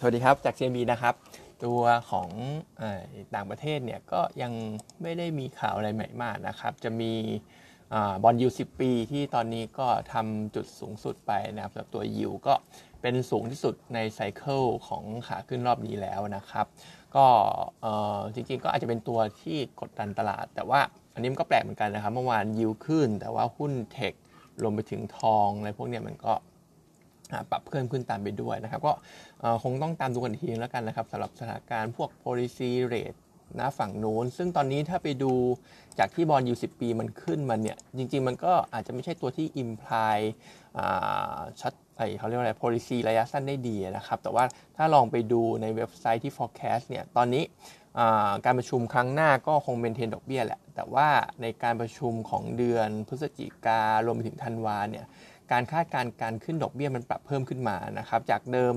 สวัสดีครับจาก CMB นะครับ ตัวของอต่างประเทศเนี่ยก็ยังไม่ได้มีข่าวอะไรใหม่มากนะครับ จะมีบอลยู10ปีที่ตอนนี้ก็ทำจุดสูงสุดไปนะครับสำหรับตัวยูก็เป็นสูงที่สุดในไซเคิลของขาขึ้นรอบนี้แล้วนะครับ ก็จริงๆก็อาจจะเป็นตัวที่กดดันตลาด แต่ว่าอันนี้มันก็แปลกเหมือนกันนะครับ เมื่อวานยิวขึ้น แต่ว่าหุ้นเทครวมไปถึงทองอะไรพวกนี้มันก็ ปรับเพิ่มขึ้นตามไปด้วยนะครับ ก็คงต้องตามดูกันทีแล้วกันนะครับสำหรับสถานการณ์พวก policy rate นะฝั่งโน้น ซึ่งตอนนี้ถ้าไปดูจากที่บอลยูสิปีมันขึ้นมาเนี่ย จริง ๆ มันก็อาจจะไม่ใช่ตัวที่ imply ชัดไอเขาเรียกว่าอะไร policy ระยะสั้นได้ดีนะครับ แต่ว่าถ้าลองไปดูในเว็บไซต์ที่ forecast เนี่ย ตอนนี้การประชุมครั้งหน้าก็คงเมนเทนดอกเบี้ยแหละ แต่ว่าในการประชุมของเดือนพฤศจิการวมไปถึงธันวาเนี่ย การคาดการณ์การขึ้นดอกเบี้ยมันปรับเพิ่มขึ้นมานะครับจากเดิม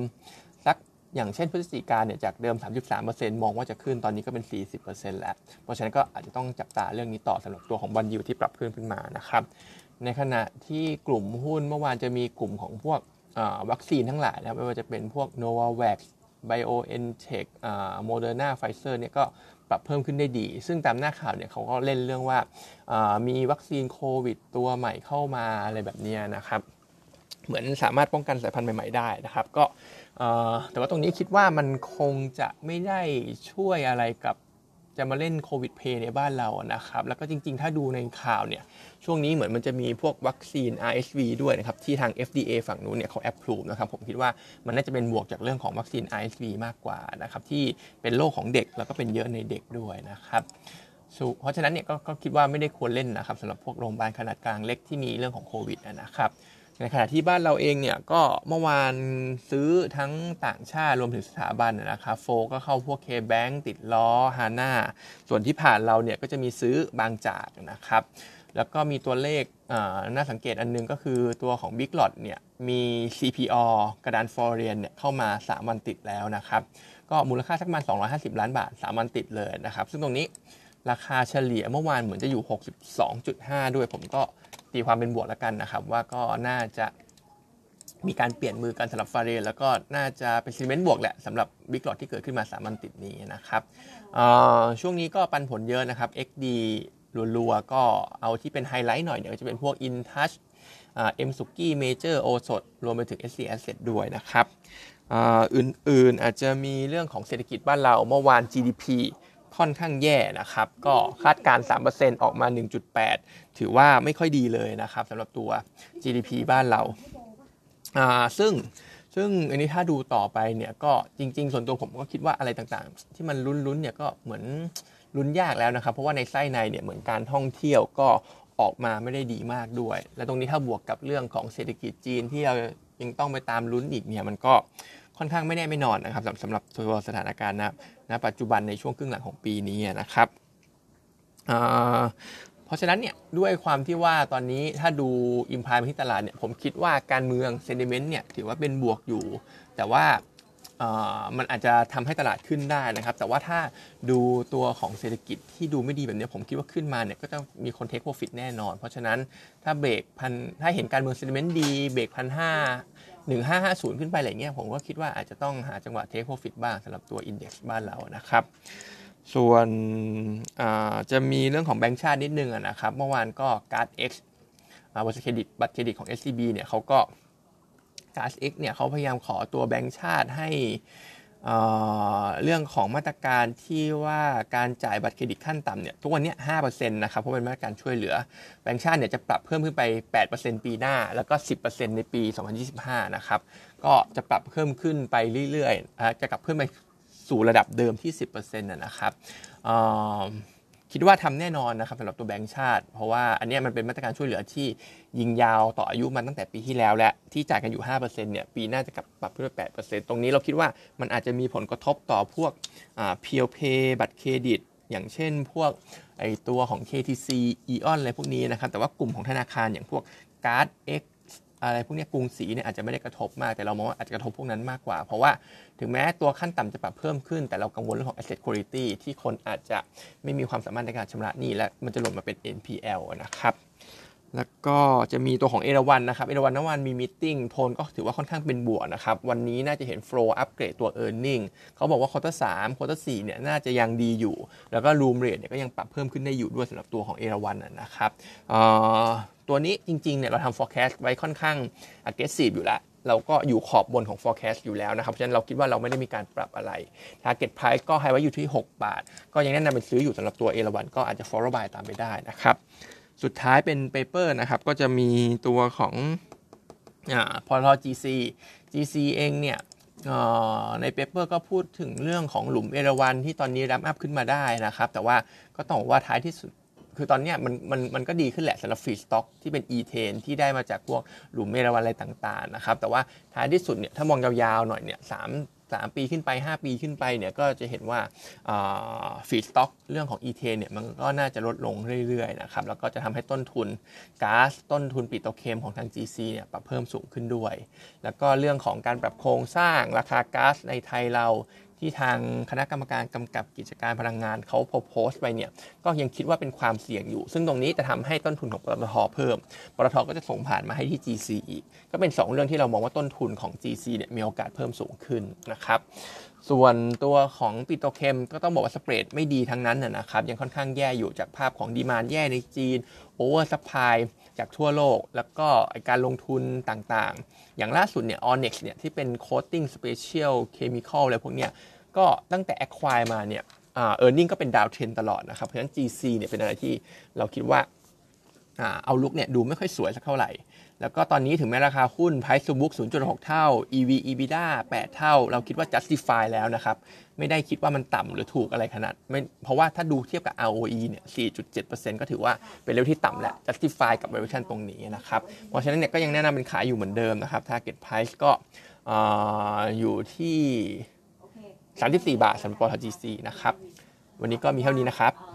สักอย่างเช่นพฤศจิกาเนี่ยจากเดิม 33%มองว่าจะขึ้นตอนนี้ก็เป็น 40%แล้ว เพราะฉะนั้นก็อาจจะต้องจับตาเรื่องนี้ต่อสำหรับตัวของ bond yield ที่ปรับขึ้นขึ้นมานะครับในขณะที่กลุ่มหุ้นเมื่อวานจะมีกลุ่มของพวกวัคซีนทั้งหลายนะไม่ว่าจะเป็นพวก Novavax BioNTech Moderna Pfizer เนี่ยก็ ปรับเพิ่มขึ้นได้ดี ซึ่งตามหน้าข่าวเนี่ยเขาก็เล่นเรื่องว่ามีวัคซีนโควิด ตัวใหม่เข้ามาอะไรแบบนี้นะครับเหมือนสามารถป้องกันสายพันธุ์ใหม่ ๆ ได้นะครับ ก็แต่ว่าตรงนี้คิดว่ามันคงจะไม่ได้ช่วยอะไรกับ จะมาเล่นโควิดเพย์ในบ้านเรานะครับ แล้วก็จริง ๆ ถ้าดูในข่าวเนี่ย ช่วงนี้เหมือนมันจะมีพวกวัคซีน RSV ด้วยนะครับ ที่ทาง FDA ฝั่งนู้นเนี่ยเขาแอปพลูฟนะครับ ผมคิดว่ามันน่าจะเป็นบวกจากเรื่องของวัคซีน RSV มากกว่านะครับ ที่เป็นโรคของเด็กแล้วก็เป็นเยอะในเด็กด้วยนะครับเพราะฉะนั้นเนี่ยก็คิดว่าไม่ได้ควรเล่นนะครับสำหรับพวกโรงพยาบาลขนาดกลางเล็กที่มีเรื่องของโควิดนะครับ ในขณะที่บ้านเราเองเนี่ยก็เมื่อวานซื้อทั้งต่างชาติรวมถึงสถาบันนะครับโฟก็เข้าพวกเคแบงติดล้อฮาน่าส่วนที่ผ่านเราเนี่ยก็จะมีซื้อบางจากนะครับ แล้วก็มีตัวเลขน่าสังเกตอันนึงก็คือตัวของ Big Lot เนี่ยมี CPO กระดานฟอร์เรียนเนี่ยเข้ามา 3 วันติดแล้วนะครับ ก็มูลค่าสักประมาณ 250 ล้านบาท 3 วันติดเลยนะครับ ซึ่งตรงนี้ราคาเฉลี่ยเมื่อวานเหมือนจะอยู่ 62.5 ด้วยผมก็ ตีความเป็นบวกแล้วกันนะครับ ว่าก็น่าจะมีการเปลี่ยนมือกันสำหรับฟาเรนแล้วก็น่าจะเป็นซีเมนต์บวกแหละสำหรับบิ๊กหลอดที่เกิดขึ้นมา3มันติดนี้นะครับช่วงนี้ก็ปันผลเยอะนะครับ XD รัวๆ ก็เอาที่เป็นไฮไลท์หน่อยเนี่ยวจะเป็นพวก InTouch เอ็มสุกี้เมเจอร์โอสดรวมไปถึง SC Asset ด้วยนะครับอื่นๆอาจจะมีเรื่องของเศรษฐกิจบ้านเราเมื่อวาน GDP ค่อนข้างแย่นะครับ ก็คาดการ 3%ออกมา 1.8 ถือว่าไม่ค่อยดีเลยนะครับสำหรับตัว GDP บ้านเราอ่าซึ่งซึ่งอันนี้ถ้าดูต่อไปเนี่ยก็จริง ๆ ส่วนตัวผมก็คิดว่าอะไรต่างๆ ที่มันลุ้นๆเนี่ยก็เหมือนลุ้นยากแล้วนะครับ เพราะว่าในไส้ในเนี่ยเหมือนการท่องเที่ยวก็ออกมาไม่ได้ดีมากด้วย และตรงนี้ถ้าบวกกับเรื่องของเศรษฐกิจจีนที่เรายังต้องไปตามลุ้นอีกเนี่ยมันก็ ค่อนข้างไม่แน่ไม่นอนนะครับสำหรับตัวสถานการณ์นะณปัจจุบันในช่วงครึ่งหลังของปีนี้นะครับเพราะฉะนั้นเนี่ยด้วยความที่ว่าตอนนี้ถ้าดูอิมพายมาที่ตลาดเนี่ยผมคิดว่าการเมืองเซนดิเมนต์เนี่ยถือว่าเป็นบวกอยู่ แต่ว่ามันอาจจะทำให้ตลาดขึ้นได้นะครับ แต่ว่าถ้าดูตัวของเศรษฐกิจที่ดูไม่ดีแบบนี้ผมคิดว่าขึ้นมาเนี่ยก็จะมีคนเทคโปรฟิตแน่นอน เพราะฉะนั้นถ้าเบรกพันถ้าเห็นการเมือง sentiment ดีเบรกพันห้า 1550 ขึ้นไปอะไรเงี้ยผมก็คิดว่าอาจจะต้องหาจังหวะ take profit บ้างสำหรับตัว index บ้านเรานะครับ ส่วนจะมีเรื่องของแบงก์ชาตินิดนึงนะครับ เมื่อวานก็ Card X บริษัทเครดิตบัตรเครดิตของ SCB เนี่ยเขาก็การ์ด X เนี่ยเขาพยายามขอตัวแบงก์ชาติให้ เรื่องของมาตรการที่ว่าการจ่ายบัตรเครดิตขั้นต่ำเนี่ยทุกวันนี้ห้าเปอร์เซ็นต์นะครับเพราะเป็นมาตรการช่วยเหลือแบงก์ชาติเนี่ยจะปรับเพิ่มขึ้นไปแปดเปอร์เซ็นต์ปีหน้า แล้วก็สิบเปอร์เซ็นต์ในปีสองพันยี่สิบห้านะครับก็จะปรับเพิ่มขึ้นไปเรื่อยๆจะกลับเพิ่มไปสู่ระดับเดิมที่สิบเปอร์เซ็นต์นะครับ คิดว่าทำแน่นอนนะครับสำหรับตัวแบงก์ชาติ เพราะว่าอันนี้มันเป็นมาตรการช่วยเหลือที่ยิงยาวต่ออายุมันตั้งแต่ปีที่แล้วและที่จ่ายกันอยู่ 5%เนี่ยปีหน้าจะกลับปรับขึ้นไป8%ตรงนี้เราคิดว่ามันอาจจะมีผลกระทบต่อพวกเพียวเพย์บัตรเครดิต อย่างเช่นพวกไอตัวของ KTC EON อะไรพวกนี้นะครับแต่ว่ากลุ่มของธนาคารอย่างพวกการ์ด X อะไรพวกนี้กรุงศรีเนี่ยอาจจะไม่ได้กระทบมาก แต่เรามองว่าอาจจะกระทบพวกนั้นมากกว่า เพราะว่าถึงแม้ตัวขั้นต่ำจะปรับเพิ่มขึ้น แต่เรากังวลเรื่องของ asset quality ที่คนอาจจะไม่มีความสามารถในการชำระหนี้และมันจะหล่นมาเป็น NPL นะครับ แล้วก็จะมีตัวของเอราวันนะครับ เอราวันนวันมีมิ팅โทนก็ถือว่าค่อนข้างเป็นบวกนะครับ วันนี้น่าจะเห็นโฟล์อัปเกรดตัว e a r n i n g เขาบอกว่า quarter สาม quarter สี่เนี่ยน่าจะยังดีอยู่ แล้วก็ room rate เนี่ยก็ยังปรับเพิ่มขึ้นได้อยู่ด้วยสำหรับตัวของเอราวันนะครับตัวนี้จริงๆเนี่ยเราทำ forecast ไว้ค่อนข้าง aggressive อยู่แล้วเราก็อยู่ขอบบนของ forecast อยู่แล้วนะครับ เพราะฉะนั้นเราคิดว่าเราไม่ได้มีการปรับอะไร target price ก็ให้ไว้อยู่ที่ 6 บาท ก็ยังแนะนำเป็นซื้ออยู่สำหรับตัวเอราวันก็อาจจะ follow buy ตามไปได้นะครับ สุดท้ายเป็น paper นะครับ ก็จะมีตัวของพอ่าพอร GC GC เองเนี่ยใน paper ก็พูดถึงเรื่องของหลุมเอราวันที่ตอนนี้ ramp up ขึ้นมาได้นะครับ แต่ว่าก็ต้องบอกว่าท้ายที่สุด คือตอนนี้มันมันมันก็ดีขึ้นแหละสำหรับฟรีสต็อกที่เป็น E10 ที่ได้มาจากพวกหลุมเอราวันอะไรต่างๆนะครับ แต่ว่าท้ายที่สุดเนี่ยถ้ามองยาวๆหน่อยเนี่ยสาม 3 ปีขึ้นไป 5 ปีขึ้นไปเนี่ยก็จะเห็นว่า feedstock เรื่องของ ethane เนี่ยมันก็น่าจะลดลงเรื่อยๆนะครับแล้วก็จะทำให้ต้นทุนก๊าซต้นทุน petrochem ของทาง GC เนี่ยปรับเพิ่มสูงขึ้นด้วย แล้วก็เรื่องของการปรับโครงสร้างราคาก๊าซในไทยเรา ที่ทางคณะกรรมการกำกับกิจการพลังงานเขาโพสต์ไปเนี่ยก็ยังคิดว่าเป็นความเสี่ยงอยู่ ซึ่งตรงนี้จะทำให้ต้นทุนของปตทเพิ่มปตทก็จะส่งผ่านมาให้ที่ GC อีก ก็เป็น 2 เรื่องที่เรามองว่าต้นทุนของ GC เนี่ยมีโอกาสเพิ่มสูงขึ้นนะครับส่วนตัวของ petrochem ก็ต้องบอกว่า spread ไม่ดีทั้งนั้นนะครับ ยังค่อนข้างแย่อยู่จากภาพของ demand แย่ในจีนoversupply จากทั่วโลก แล้วก็การลงทุนต่างๆ อย่างล่าสุดเนี่ย Allnex เนี่ยที่เป็น coating special chemical อะไรพวกเนี้ยก็ตั้งแต่ acquire มาเนี่ย earning ก็เป็น downtrend ตลอดนะครับ เพราะฉะนั้น GC เนี่ยเป็นอะไรที่เราคิดว่า outlook เนี่ยดูไม่ค่อยสวยสักเท่าไหร่ แล้วก็ตอนนี้ถึงแม้ราคาหุ้น price to book 0.6 เท่า EV EBITDA 8 เท่า เราคิดว่า justify แล้วนะครับ ไม่ได้คิดว่ามันต่ำหรือถูกอะไรขนาดนั้นเพราะว่าถ้าดูเทียบกับ ROE เนี่ย 4.7%ก็ถือว่าเป็นเลเวลที่ต่ำแหละ justify กับ valuation ตรงนี้นะครับ เพราะฉะนั้นเนี่ยก็ยังแนะนำเป็นขายอยู่เหมือนเดิมนะครับ target price ก็อยู่ที่ 34 บาทสำหรับปตท GC นะครับ วันนี้ก็มีเท่านี้นะครับ